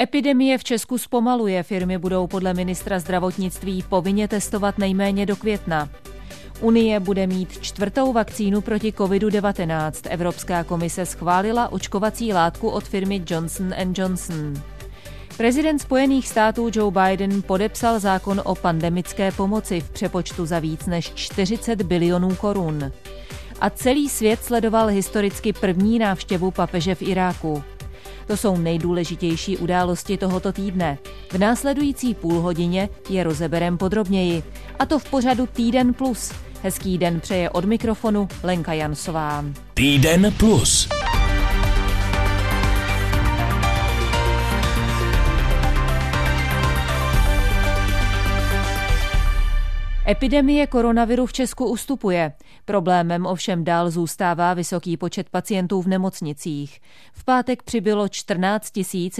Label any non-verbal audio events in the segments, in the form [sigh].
Epidemie v Česku zpomaluje. Firmy budou podle ministra zdravotnictví povinně testovat nejméně do května. Unie bude mít čtvrtou vakcínu proti COVID-19. Evropská komise schválila očkovací látku od firmy Johnson Johnson. Prezident Spojených států Joe Biden podepsal zákon o pandemické pomoci v přepočtu za víc než 40 bilionů korun. A celý svět sledoval historicky první návštěvu papeže v Iráku. To jsou nejdůležitější události tohoto týdne. V následující půl hodině je rozeberem podrobněji. A to v pořadu Týden plus. Hezký den přeje od mikrofonu Lenka Jansová. Týden plus. Epidemie koronaviru v Česku ustupuje. Problémem ovšem dál zůstává vysoký počet pacientů v nemocnicích. V pátek přibylo 14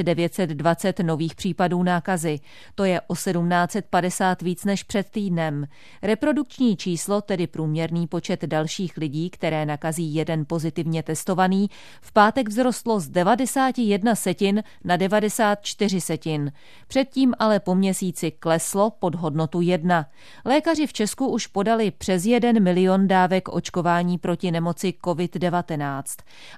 920 nových případů nákazy. To je o 1750 víc než před týdnem. Reprodukční číslo, tedy průměrný počet dalších lidí, které nakazí jeden pozitivně testovaný, v pátek vzrostlo z 91 setin na 94 setin. Předtím ale po měsíci kleslo pod hodnotu 1. Lékař Lékaři v Česku už podali přes 1 milion dávek očkování proti nemoci COVID-19.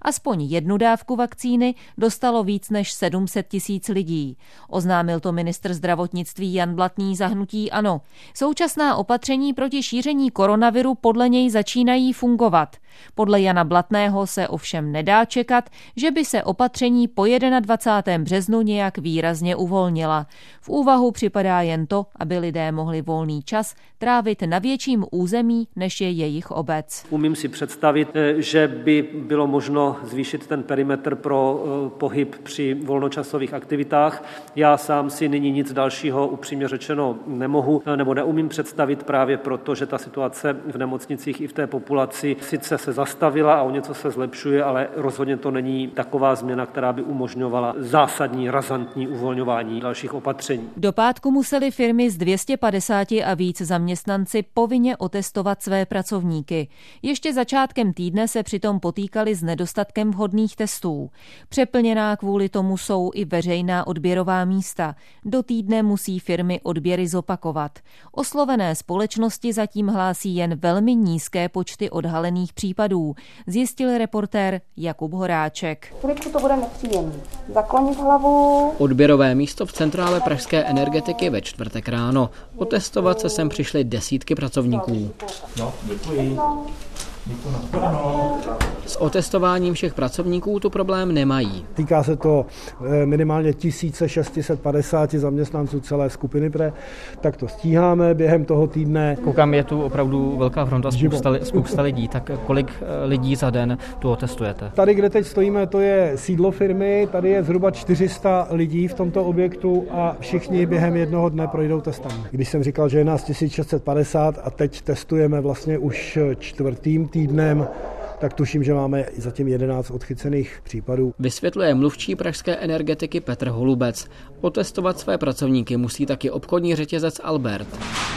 Aspoň jednu dávku vakcíny dostalo víc než 700 tisíc lidí. Oznámil to ministr zdravotnictví Jan Blatný zahnutí ANO. Současná opatření proti šíření koronaviru podle něj začínají fungovat. Podle Jana Blatného se ovšem nedá čekat, že by se opatření po 21. březnu nějak výrazně uvolnila. V úvahu připadá jen to, aby lidé mohli volný čas trávit na větším území, než je jejich obec. Umím si představit, eh, že by bylo možno zvýšit ten perimetr pro eh, pohyb při volnočasových aktivitách. Já sám si nyní nic dalšího upřímně řečeno nemohu eh, nebo neumím představit právě proto, že ta situace v nemocnicích i v té populaci sice se zastavila a o něco se zlepšuje, ale rozhodně to není taková změna, která by umožňovala zásadní, razantní uvolňování dalších opatření. Do pátku museli firmy z 250 a víc zaměstnanci povinně otestovat své pracovníky. Ještě začátkem týdne se přitom potýkali s nedostatkem vhodných testů. Přeplněná kvůli tomu jsou i veřejná odběrová místa. Do týdne musí firmy odběry zopakovat. Oslovené společnosti zatím hlásí jen velmi nízké počty odhalených případů zjistil reportér Jakub Horáček. Chvíličku to bude nepříjemný. Zaklonit hlavu. Odběrové místo v centrále pražské energetiky ve čtvrtek ráno. Otestovat se sem přišly desítky pracovníků. No, děkuji. S otestováním všech pracovníků tu problém nemají. Týká se to eh, minimálně 1650 zaměstnanců celé skupiny PRE, tak to stíháme během toho týdne. Koukám, je tu opravdu velká fronta, spousta, spousta lidí, tak kolik eh, lidí za den tu otestujete? Tady, kde teď stojíme, to je sídlo firmy, tady je zhruba 400 lidí v tomto objektu a všichni během jednoho dne projdou testem. Když jsem říkal, že je nás 1650 a teď testujeme vlastně už čtvrtým týdnem tak tuším, že máme zatím 11 odchycených případů. Vysvětluje mluvčí pražské energetiky Petr Holubec. Otestovat své pracovníky musí taky obchodní řetězec Albert.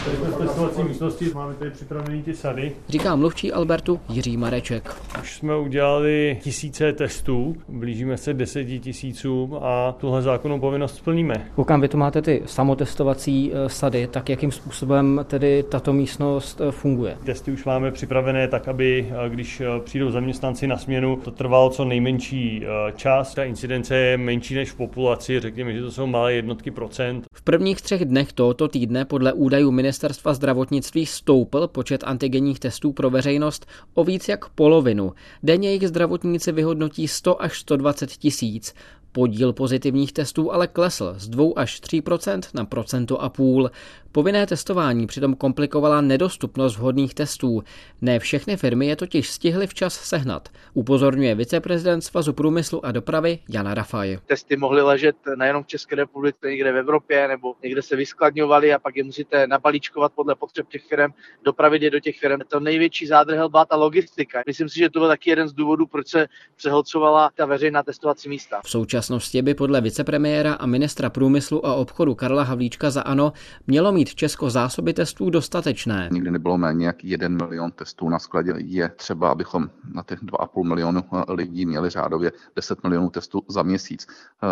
Tady jsme v testovací místnosti, máme tady připravený ty sady. Říká mluvčí Albertu Jiří Mareček. Už jsme udělali tisíce testů, blížíme se deseti tisícům a tuhle zákonnou povinnost splníme. Koukám, vy tu máte ty samotestovací eh, sady, tak jakým způsobem tedy tato místnost eh, funguje? Testy už máme připravené tak, aby eh, když přijdou zaměstnanci na směnu, to trvalo co nejmenší eh, čas. Ta incidence je menší než v populaci, řekněme, že to jsou malé jednotky procent. V prvních třech dnech tohoto týdne podle údajů Ministerstva zdravotnictví stoupl počet antigenních testů pro veřejnost o víc jak polovinu. Denně jejich zdravotníci vyhodnotí 100 až 120 tisíc. Podíl pozitivních testů ale klesl z 2 až 3% na procento a půl. Povinné testování přitom komplikovala nedostupnost vhodných testů. Ne všechny firmy je totiž stihly včas sehnat, upozorňuje viceprezident Svazu průmyslu a dopravy Jana Rafaj. Testy mohly ležet nejenom v České republice, někde v Evropě nebo někde se vyskladňovaly a pak je musíte nabalíčkovat podle potřeb těch firm, dopravit je do těch firm. To největší zádrhel byla ta logistika. Myslím si, že to byl taky jeden z důvodů, proč se přehlcovala ta veřejná testovací místa. V současnosti by podle vicepremiéra a ministra průmyslu a obchodu Karla Havlíčka za ANO mělo mít Česko zásoby testů dostatečné. Nikdy nebylo méně jak 1 milion testů na skladě. Je třeba, abychom na těch 2,5 milionu lidí měli řádově 10 milionů testů za měsíc.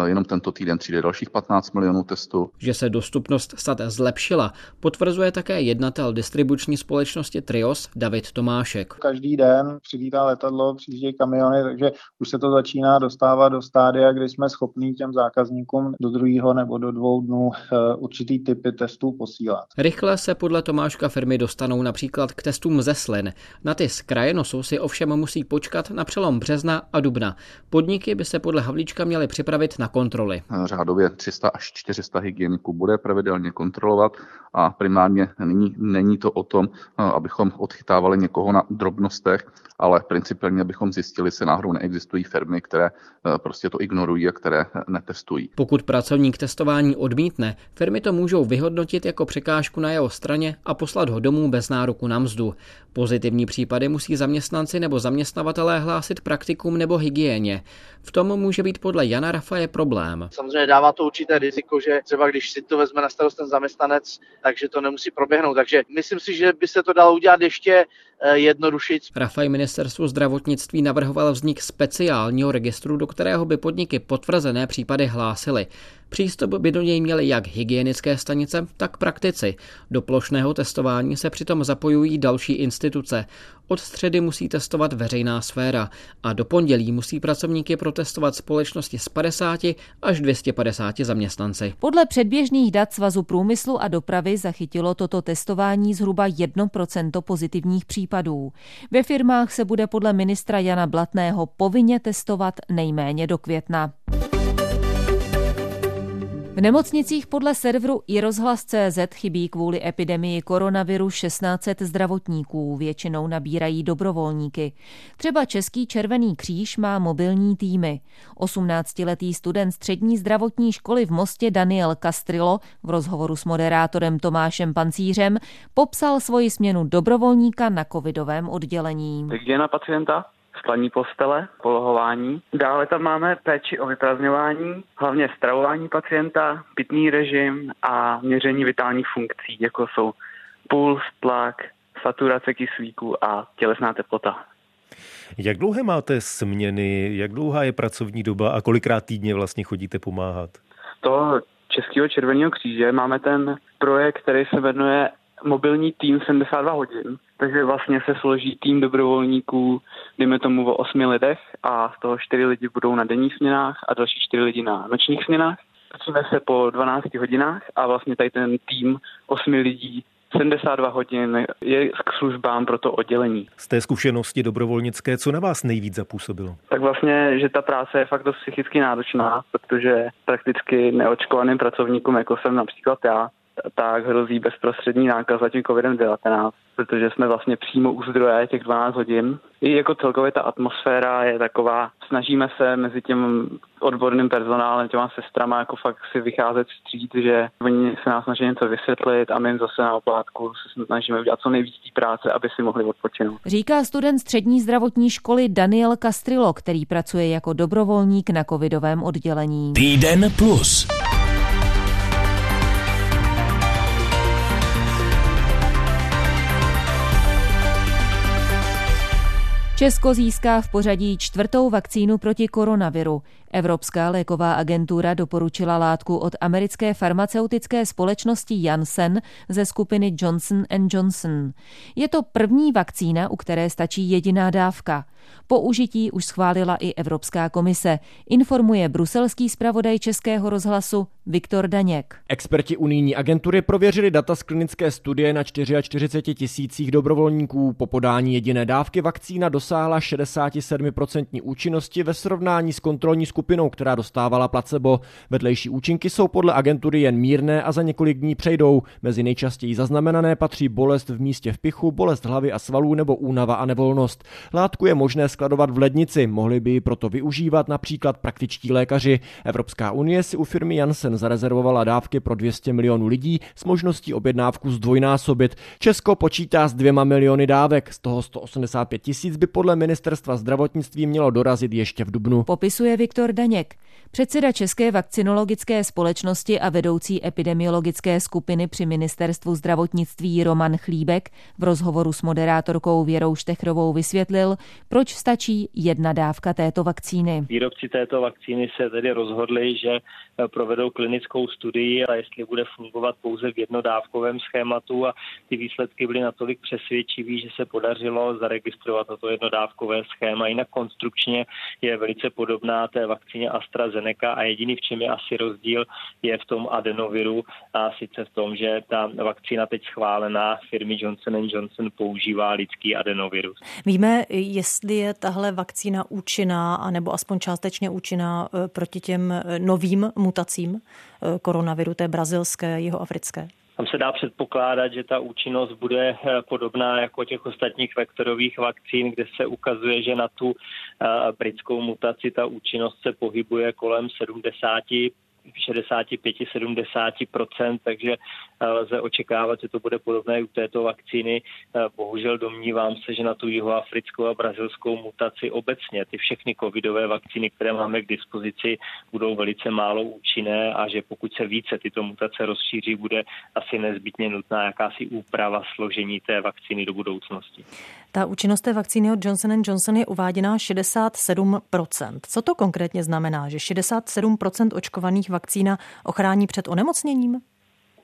Jenom tento týden přijde dalších 15 milionů testů. Že se dostupnost SAT zlepšila, potvrzuje také jednatel distribuční společnosti Trios David Tomášek. Každý den přilítá letadlo, přijíždějí kamiony, takže už se to začíná dostávat do stádia, kdy jsme schopní těm zákazníkům do druhého nebo do dvou dnů eh, určitý typy testů posílat. Rychle se podle Tomáška firmy dostanou například k testům ze slin. Na ty z kraje nosou si ovšem musí počkat na přelom března a dubna. Podniky by se podle Havlíčka měly připravit na kontroly. Řádově 300 až 400 hygieniků bude pravidelně kontrolovat a primárně není, není to o tom, eh, abychom odchytávali někoho na drobnostech, ale principiálně bychom zjistili, se náhodou neexistují firmy, které eh, prostě to ignorují a které netestují. Pokud pracovník testování odmítne, firmy to můžou vyhodnotit jako překážku na jeho straně a poslat ho domů bez nároku na mzdu. Pozitivní případy musí zaměstnanci nebo zaměstnavatelé hlásit praktikum nebo hygieně. V tom může být podle Jana Rafaje problém. Samozřejmě dává to určité riziko, že třeba když si to vezme na starost ten zaměstnanec, takže to nemusí proběhnout. Takže myslím si, že by se to dalo udělat ještě jednodušit. Rafaj ministerstvu zdravotnictví navrhoval vznik speciálního registru, do kterého by podniky potvrzené případy hlásily. Přístup by do něj měly jak hygienické stanice, tak praktici. Do plošného testování se přitom zapojují další instituce. Od středy musí testovat veřejná sféra a do pondělí musí pracovníky protestovat společnosti z 50 až 250 zaměstnanci. Podle předběžných dat Svazu průmyslu a dopravy zachytilo toto testování zhruba 1% pozitivních případů. Ve firmách se bude podle ministra Jana Blatného povinně testovat nejméně do května. V nemocnicích podle serveru i rozhlas.cz chybí kvůli epidemii koronaviru 1600 zdravotníků, většinou nabírají dobrovolníky. Třeba Český červený kříž má mobilní týmy. 18-letý student střední zdravotní školy v Mostě Daniel Castrillo v rozhovoru s moderátorem Tomášem Pancířem popsal svoji směnu dobrovolníka na covidovém oddělení. na pacienta sklaní postele, polohování. Dále tam máme péči o vyprazňování, hlavně stravování pacienta, pitný režim a měření vitálních funkcí, jako jsou puls, tlak, saturace kyslíku a tělesná teplota. Jak dlouhé máte směny, jak dlouhá je pracovní doba a kolikrát týdně vlastně chodíte pomáhat? Z toho Českého červeného kříže máme ten projekt, který se jmenuje mobilní tým 72 hodin, takže vlastně se složí tým dobrovolníků, dejme tomu o osmi lidech a z toho čtyři lidi budou na denních směnách a další čtyři lidi na nočních směnách. Začíme se po 12 hodinách a vlastně tady ten tým osmi lidí 72 hodin je k službám pro to oddělení. Z té zkušenosti dobrovolnické, co na vás nejvíc zapůsobilo? Tak vlastně, že ta práce je fakt dost psychicky náročná, protože prakticky neočkovaným pracovníkům, jako jsem například já, tak hrozí bezprostřední nákaza tím COVID-19, protože jsme vlastně přímo u zdroje těch 12 hodin. I jako celkově ta atmosféra je taková, snažíme se mezi tím odborným personálem, těma sestrama jako fakt si vycházet vstříc, že oni se nás snaží něco vysvětlit a my zase na oplátku se snažíme udělat co nejvíc té práce, aby si mohli odpočinout. Říká student střední zdravotní školy Daniel Castrillo, který pracuje jako dobrovolník na covidovém oddělení. Týden plus. Česko získá v pořadí čtvrtou vakcínu proti koronaviru. Evropská léková agentura doporučila látku od americké farmaceutické společnosti Janssen ze skupiny Johnson Johnson. Je to první vakcína, u které stačí jediná dávka. Použití už schválila i Evropská komise, informuje bruselský zpravodaj Českého rozhlasu Viktor Daněk. Experti unijní agentury prověřili data z klinické studie na 44 tisících dobrovolníků. Po podání jediné dávky vakcína dosáhla 67% účinnosti ve srovnání s kontrolní skupinou, která dostávala placebo. Vedlejší účinky jsou podle agentury jen mírné a za několik dní přejdou. Mezi nejčastěji zaznamenané patří bolest v místě v pichu, bolest hlavy a svalů nebo únava a nevolnost. Látku je možné skladovat v lednici, mohli by ji proto využívat například praktičtí lékaři. Evropská unie si u firmy Janssen zarezervovala dávky pro 200 milionů lidí s možností objednávku zdvojnásobit. Česko počítá s dvěma miliony dávek, z toho 185 tisíc by podle ministerstva zdravotnictví mělo dorazit ještě v dubnu. Popisuje Viktor Viktor Daněk. Předseda České vakcinologické společnosti a vedoucí epidemiologické skupiny při ministerstvu zdravotnictví Roman Chlíbek v rozhovoru s moderátorkou Věrou Štechrovou vysvětlil, proč stačí jedna dávka této vakcíny. Výrobci této vakcíny se tedy rozhodli, že provedou klinickou studii a jestli bude fungovat pouze v jednodávkovém schématu a ty výsledky byly natolik přesvědčivý, že se podařilo zaregistrovat toto jednodávkové schéma. Jinak konstrukčně je velice podobná té vakcíně AstraZeneca a jediný, v čem je asi rozdíl, je v tom adenoviru a sice v tom, že ta vakcína teď schválená firmy Johnson Johnson používá lidský adenovirus. Víme, jestli je tahle vakcína účinná, anebo aspoň částečně účinná eh, proti těm eh, novým mutacím eh, koronaviru, té brazilské, jihoafrické? Tam se dá předpokládat, že ta účinnost bude eh, podobná jako těch ostatních vektorových vakcín, kde se ukazuje, že na tu eh, britskou mutaci ta účinnost se pohybuje kolem 70 65-70%, takže eh, lze očekávat, že to bude podobné u této vakcíny. Eh, bohužel domnívám se, že na tu jihoafrickou a brazilskou mutaci obecně ty všechny covidové vakcíny, které máme k dispozici, budou velice málo účinné a že pokud se více tyto mutace rozšíří, bude asi nezbytně nutná jakási úprava složení té vakcíny do budoucnosti. Ta účinnost té vakcíny od Johnson Johnson je uváděná 67%. Co to konkrétně znamená, že 67% očkovaných vakcína ochrání před onemocněním?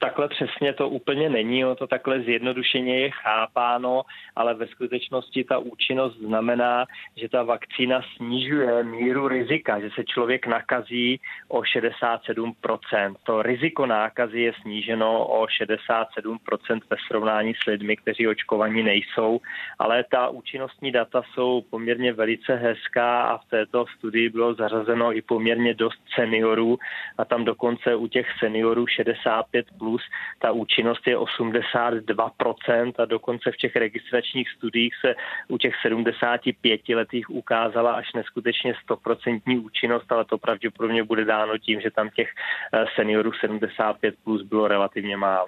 Takhle přesně to úplně není, ono to takhle zjednodušeně je chápáno, ale ve skutečnosti ta účinnost znamená, že ta vakcína snižuje míru rizika, že se člověk nakazí o 67%. To riziko nákazy je sníženo o 67% ve srovnání s lidmi, kteří očkovaní nejsou, ale ta účinnostní data jsou poměrně velice hezká a v této studii bylo zařazeno i poměrně dost seniorů a tam dokonce u těch seniorů 65 plus plus, ta účinnost je 82% a dokonce v těch registračních studiích se u těch 75 letých ukázala až neskutečně 100% účinnost, ale to pravděpodobně bude dáno tím, že tam těch eh, seniorů 75 plus bylo relativně málo.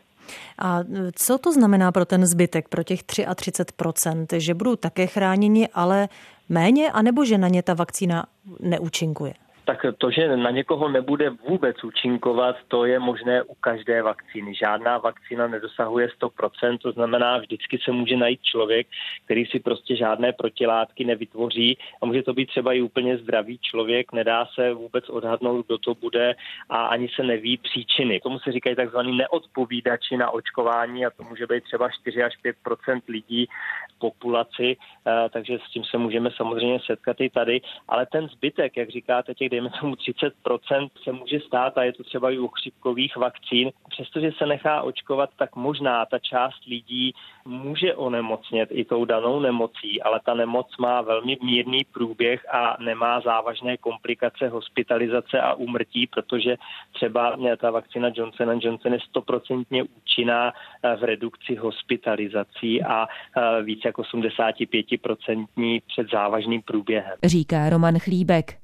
A co to znamená pro ten zbytek, pro těch 33%, že budou také chráněni, ale méně, anebo že na ně ta vakcína neúčinkuje? Tak to, že na někoho nebude vůbec účinkovat, to je možné u každé vakcíny. Žádná vakcína nedosahuje 100%, to znamená, vždycky se může najít člověk, který si prostě žádné protilátky nevytvoří a může to být třeba i úplně zdravý člověk, nedá se vůbec odhadnout, kdo to bude a ani se neví příčiny. Tomu se říkají takzvaný neodpovídači na očkování a to může být třeba 4 až 5% lidí v populaci, eh, takže s tím se můžeme samozřejmě setkat i tady, ale ten zbytek, jak říkáte, těch dejme tomu 30% se může stát a je to třeba i u chřipkových vakcín. Přestože se nechá očkovat, tak možná ta část lidí může onemocnět i tou danou nemocí, ale ta nemoc má velmi mírný průběh a nemá závažné komplikace hospitalizace a úmrtí, protože třeba ta vakcína Johnson Johnson je stoprocentně účinná v redukci hospitalizací a více jak 85% před závažným průběhem. Říká Roman Chlíbek.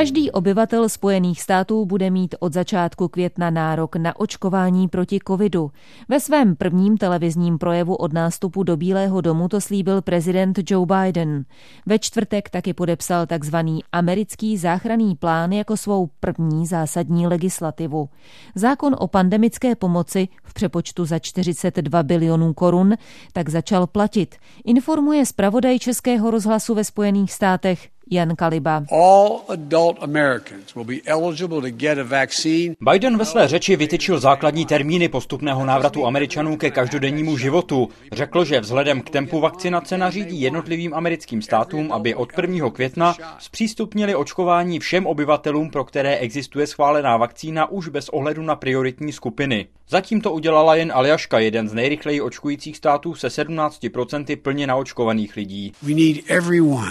Každý obyvatel Spojených států bude mít od začátku května nárok na očkování proti covidu. Ve svém prvním televizním projevu od nástupu do Bílého domu to slíbil prezident Joe Biden. Ve čtvrtek taky podepsal tzv. americký záchranný plán jako svou první zásadní legislativu. Zákon o pandemické pomoci v přepočtu za 42 bilionů korun tak začal platit, informuje zpravodaj Českého rozhlasu ve Spojených státech Jan Kaliba. Biden ve své řeči vytyčil základní termíny postupného návratu Američanů ke každodennímu životu. Řekl, že vzhledem k tempu vakcinace nařídí jednotlivým americkým státům, aby od 1. května zpřístupnili očkování všem obyvatelům, pro které existuje schválená vakcína už bez ohledu na prioritní skupiny. Zatím to udělala jen Aljaška, jeden z nejrychleji očkujících států se 17% plně naočkovaných lidí.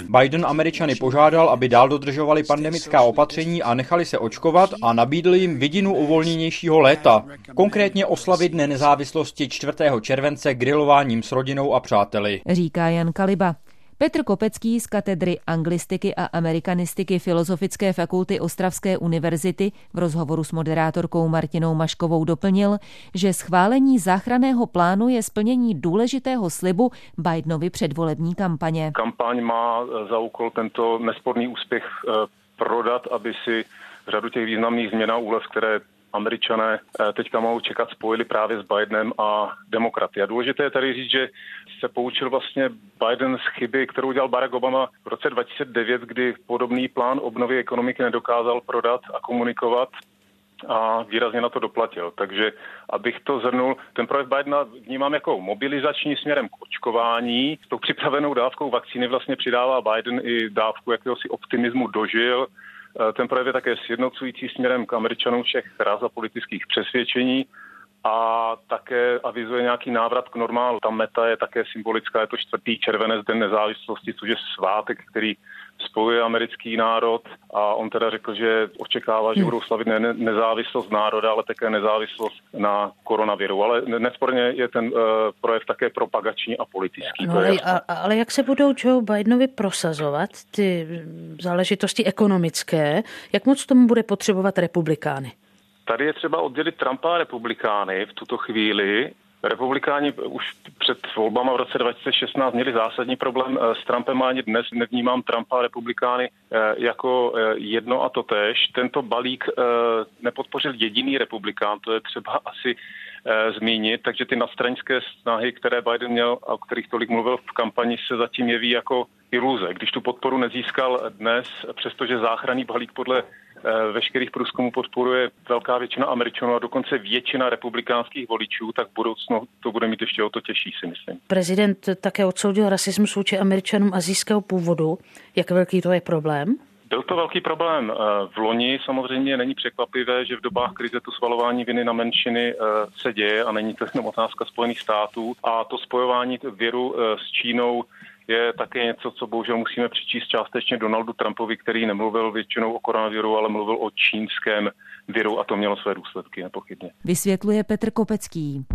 Biden Američany požádal, aby dál dodržovali pandemická opatření a nechali se očkovat a nabídl jim vidinu uvolněnějšího léta. Konkrétně oslavit Dne nezávislosti 4. července grilováním s rodinou a přáteli. Říká Jan Kaliba. Petr Kopecký z katedry anglistiky a amerikanistiky Filozofické fakulty Ostravské univerzity v rozhovoru s moderátorkou Martinou Maškovou doplnil, že schválení záchranného plánu je splnění důležitého slibu Bidenovy předvolební kampaně. Kampaň má za úkol tento nesporný úspěch eh, prodat, aby si řadu těch významných změn a úlev, které američané eh, teďka mohou čekat, spojili právě s Bidenem a demokraty. A důležité je tady říct, že se poučil vlastně Biden z chyby, kterou udělal Barack Obama v roce 2009, kdy podobný plán obnovy ekonomiky nedokázal prodat a komunikovat a výrazně na to doplatil. Takže abych to zhrnul, ten projev Bidena vnímám jako mobilizační směrem k očkování. S tou připravenou dávkou vakcíny vlastně přidává Biden i dávku jakéhosi optimismu dožil, Eh, ten projev je také sjednocující směrem k američanům všech ráz a politických přesvědčení a také avizuje nějaký návrat k normálu. Ta meta je také symbolická, je to čtvrtý červenec, den nezávislosti, což je svátek, který spojuje americký národ a on teda řekl, že očekává, že hmm. budou slavit ne nezávislost národa, ale také nezávislost na koronaviru. Ale nesporně je ten uh, projev také propagační a politický. No, ale, a, ale jak se budou Joe Bidenovi prosazovat ty záležitosti ekonomické, jak moc tomu bude potřebovat republikány? Tady je třeba oddělit Trumpa a republikány v tuto chvíli. Republikáni už před volbama v roce 2016 měli zásadní problém eh, s Trumpem a ani dnes nevnímám Trumpa a republikány eh, jako eh, jedno a to tež. Tento balík nepodpořil jediný republikán, to je třeba [laughs] asi zmínit, takže ty nadstranické snahy, které Biden měl a o kterých tolik mluvil v kampani, se zatím jeví jako iluze. Když tu podporu nezískal dnes, přestože záchranný balík podle veškerých průzkumů podporuje velká většina Američanů a dokonce většina republikánských voličů, tak v budoucnu to bude mít ještě o to těžší, si myslím. Prezident také odsoudil rasismus vůči Američanům azijského původu. Jak velký to je problém? Byl to velký problém. Eh, v loni samozřejmě není překvapivé, že v dobách krize to svalování viny na menšiny eh, se děje a není to jenom otázka Spojených států. A to spojování věru s Čínou je také něco, co bohužel musíme přičíst částečně Donaldu Trumpovi, který nemluvil většinou o koronaviru, ale mluvil o čínském viru a to mělo své důsledky, nepochybně. Vysvětluje Petr Kopecký.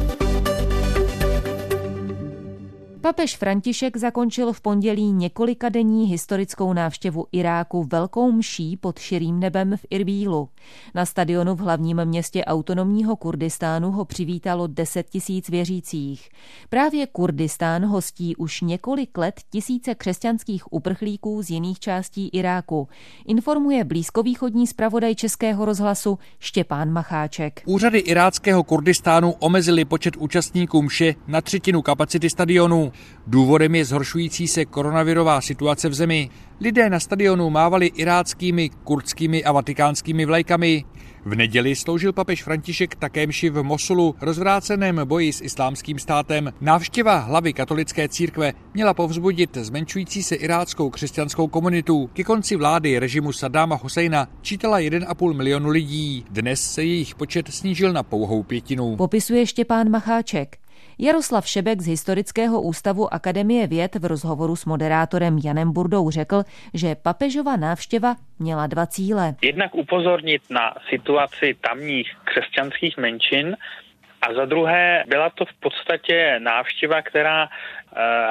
Papež František zakončil v pondělí několikadenní historickou návštěvu Iráku velkou mší pod širým nebem v Irbílu. Na stadionu v hlavním městě autonomního Kurdistánu ho přivítalo 10 tisíc věřících. Právě Kurdistán hostí už několik let tisíce křesťanských uprchlíků z jiných částí Iráku. Informuje blízkovýchodní zpravodaj Českého rozhlasu Štěpán Macháček. Úřady iráckého Kurdistánu omezili počet účastníků mše na třetinu kapacity stadionu. Důvodem je zhoršující se koronavirová situace v zemi. Lidé na stadionu mávali iráckými, kurdskými a vatikánskými vlajkami. V neděli sloužil papež František také mši v Mosulu, rozvráceném boji s islámským státem. Návštěva hlavy katolické církve měla povzbudit zmenšující se iráckou křesťanskou komunitu. Ke konci vlády režimu Sadáma Husejna čítala 1,5 milionu lidí. Dnes se jejich počet snížil na pouhou pětinu. Popisuje Štěpán Macháček. Jaroslav Šebek z Historického ústavu Akademie věd v rozhovoru s moderátorem Janem Burdou řekl, že papežova návštěva měla dva cíle. Jednak upozornit na situaci tamních křesťanských menšin a za druhé byla to v podstatě návštěva, která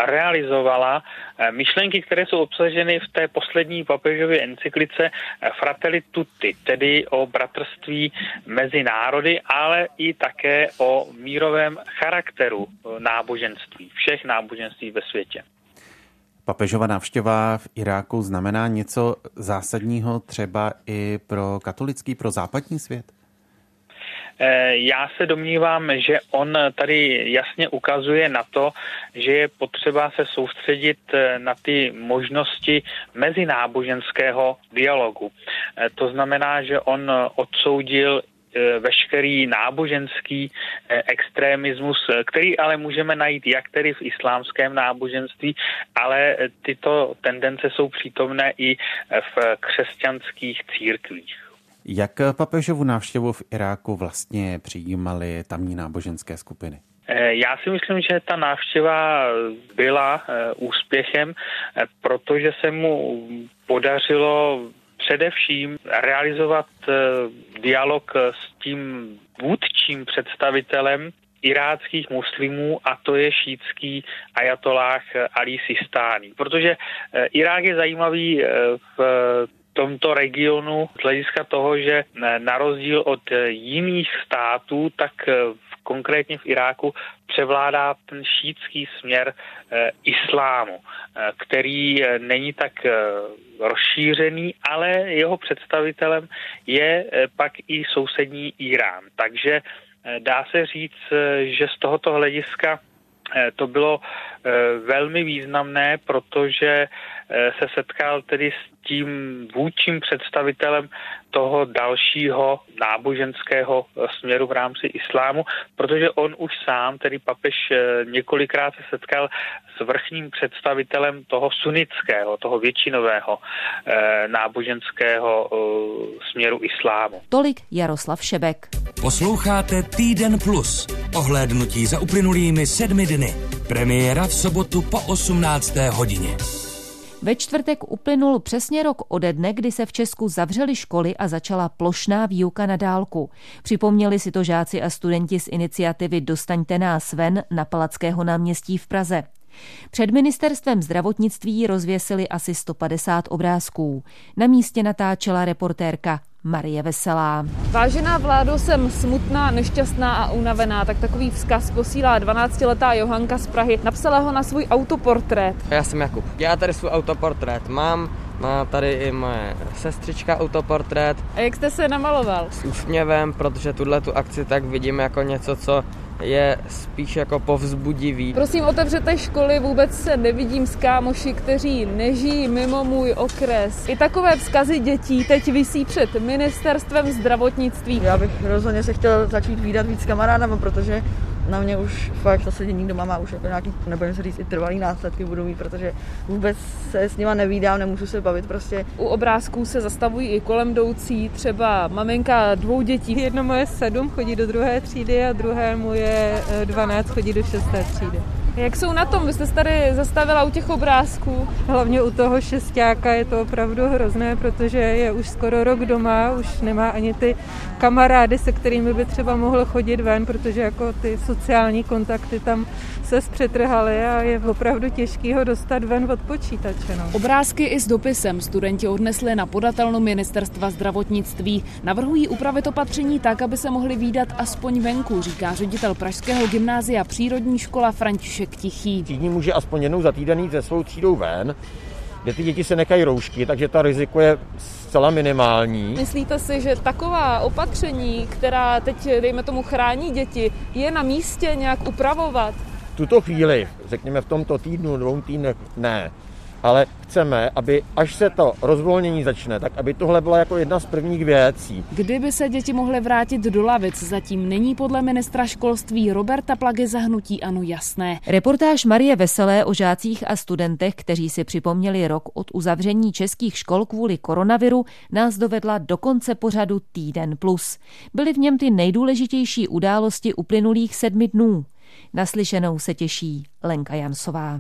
realizovala eh, myšlenky, které jsou obsaženy v té poslední papežově encyklice eh, Fratelli Tutti, tedy o bratrství mezi národy, ale i také o mírovém charakteru náboženství, všech náboženství ve světě. Papežova návštěva v Iráku znamená něco zásadního třeba i pro katolický, pro západní svět? Eh, já se domnívám, že on tady jasně ukazuje na to, že je potřeba se soustředit eh, na ty možnosti mezináboženského dialogu. Eh, to znamená, že on odsoudil veškerý náboženský extremismus, který ale můžeme najít jak tedy v islámském náboženství, ale tyto tendence jsou přítomné i v křesťanských církvích. Jak papežovu návštěvu v Iráku vlastně přijímali tamní náboženské skupiny? Eh, já si myslím, že ta návštěva byla eh, úspěchem, eh, protože se mu podařilo především realizovat dialog s tím vůdčím představitelem iráckých muslimů a to je šítský ajatolách Ali Sistani. Protože Irák je zajímavý v tomto regionu z hlediska toho, že na rozdíl od jiných států, tak konkrétně v Iráku převládá ten šítský směr e, islámu, e, který e, není tak e, rozšířený, ale jeho představitelem je e, pak i sousední Irán. Takže e, dá se říct, e, že z tohoto hlediska to bylo velmi významné, protože se setkal tedy s tím vůdčím představitelem toho dalšího náboženského směru v rámci islámu, protože on už sám, tedy papež, několikrát se setkal s vrchním představitelem toho sunnického, toho většinového náboženského směru islámu. Tolik Jaroslav Šebek. Posloucháte Týden Plus. Ohlédnutí za uplynulými sedmi dny. Premiéra v sobotu po 18. hodině. Ve čtvrtek uplynul přesně rok ode dne, kdy se v Česku zavřely školy a začala plošná výuka na dálku. Připomněli si to žáci a studenti z iniciativy Dostaňte nás ven na Palackého náměstí v Praze. Před ministerstvem zdravotnictví rozvěsili asi 150 obrázků. Na místě natáčela reportérka Marie Veselá. Vážená vládo, jsem smutná, nešťastná a unavená. Tak takový vzkaz posílá 12-letá Johanka z Prahy. Napsala ho na svůj autoportrét. Já jsem Jakub. Já tady svůj autoportrét mám. Má tady i moje sestřička autoportrét. A jak jste se namaloval? S úsměvem, protože tuhle tu akci tak vidím jako něco, co je spíš jako povzbudivý. Prosím, otevřete školy, vůbec se nevidím s kámoši, kteří nežijí mimo můj okres. I takové vzkazy dětí teď visí před ministerstvem zdravotnictví. Já bych rozhodně se chtěl začít výdat víc kamarádama, protože na mě už fakt to sedění doma má už jako nějaký, nebo se říct, i trvalý následky budou mít, protože vůbec se s nima nevídám, nemůžu se bavit prostě. U obrázků se zastavují i kolem jdoucí, třeba maminka dvou dětí. Jedno moje sedm chodí do druhé třídy a druhé moje 12 chodí do šesté třídy. Jak jsou na tom? Vy jste se tady zastavila u těch obrázků. Hlavně u toho šestáka je to opravdu hrozné, protože je už skoro rok doma, už nemá ani ty kamarády, se kterými by třeba mohl chodit ven, protože jako ty sociální kontakty tam se zpřetrhaly a je opravdu těžký ho dostat ven od počítače. No. Obrázky i s dopisem studenti odnesli na podatelnu ministerstva zdravotnictví. Navrhují upravit opatření tak, aby se mohli výdat aspoň venku, říká ředitel Pražského gymnázia přírodní škola František Tichý. Týdní může aspoň jednou za týden jít se svou třídou ven, kde ty děti se nekají roušky, takže ta riziko je zcela minimální. Myslíte si, že taková opatření, která teď, dejme tomu, chrání děti, je na místě nějak upravovat? V tuto chvíli, řekněme v tomto týdnu, dvou týdnech, ne ale chceme, aby až se to rozvolnění začne, tak aby tohle byla jako jedna z prvních věcí. Kdyby se děti mohly vrátit do lavic, zatím není podle ministra školství Roberta Plagy zahnutí ano jasné. Reportáž Marie Veselé o žácích a studentech, kteří si připomněli rok od uzavření českých škol kvůli koronaviru, nás dovedla do konce pořadu Týden plus. Byly v něm ty nejdůležitější události uplynulých sedmi dnů. Naslyšenou se těší Lenka Jansová.